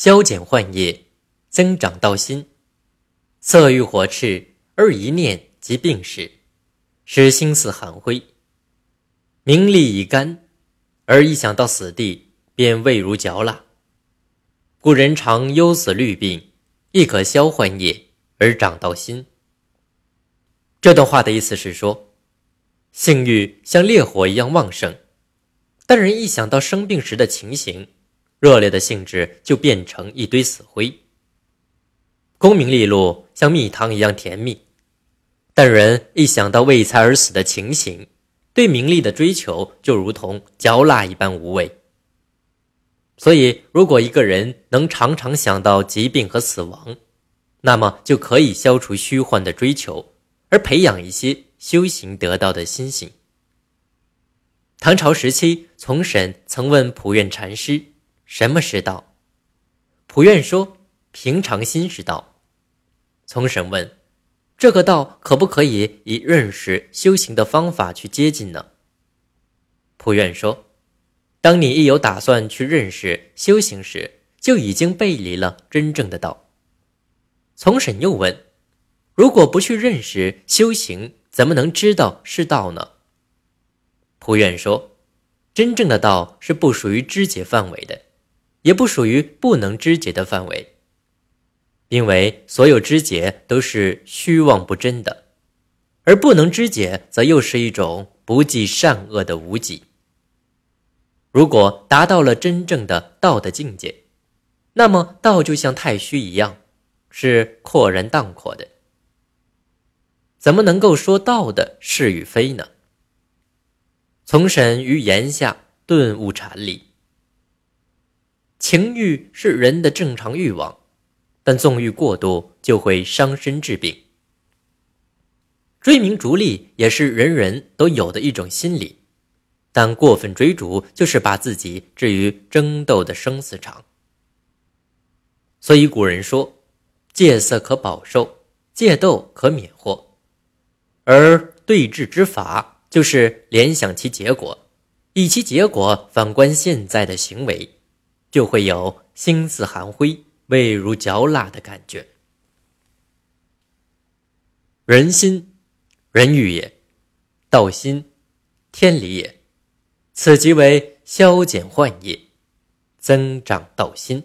消减患业，增长道心。色欲火炽，而一念即病时，使心似寒灰。名利已干，而一想到死地，便味如嚼蜡。故人常忧死虑病，亦可消患业而长道心。这段话的意思是说，性欲像烈火一样旺盛，但人一想到生病时的情形，热烈的兴致就变成一堆死灰。功名利禄像蜜糖一样甜蜜，但人一想到为财而死的情形，对名利的追求就如同嚼蜡一般无味。所以，如果一个人能常常想到疾病和死亡，那么就可以消除虚幻的追求，而培养一些修行得到的心性。唐朝时期，从审曾问普愿禅师：“什么是道？”普愿说：“平常心是道。”从审问：“这个道可不可以以认识修行的方法去接近呢？”普愿说：“当你一有打算去认识修行时，就已经背离了真正的道。”从审又问：“如果不去认识修行，怎么能知道是道呢？”普愿说：“真正的道是不属于知解范围的，也不属于不能知解的范围。”因为所有知解都是虚妄不真的，而不能知解，则又是一种不计善恶的无己。如果达到了真正的道的境界，那么道就像太虚一样，是阔然荡阔的。怎么能够说道的是与非呢？从审于言下顿悟禅理，情欲是人的正常欲望。但纵欲过度就会伤身致病。追名逐利也是人人都有的一种心理，但过分追逐就是把自己置于争斗的生死场。所以古人说：“戒色可保寿，戒斗可免祸。”而对治之法就是联想其结果，以其结果反观现在的行为，就会有心似寒灰。味如嚼蜡的感觉。人心，人欲也；道心，天理也。此即为消减幻业，增长道心。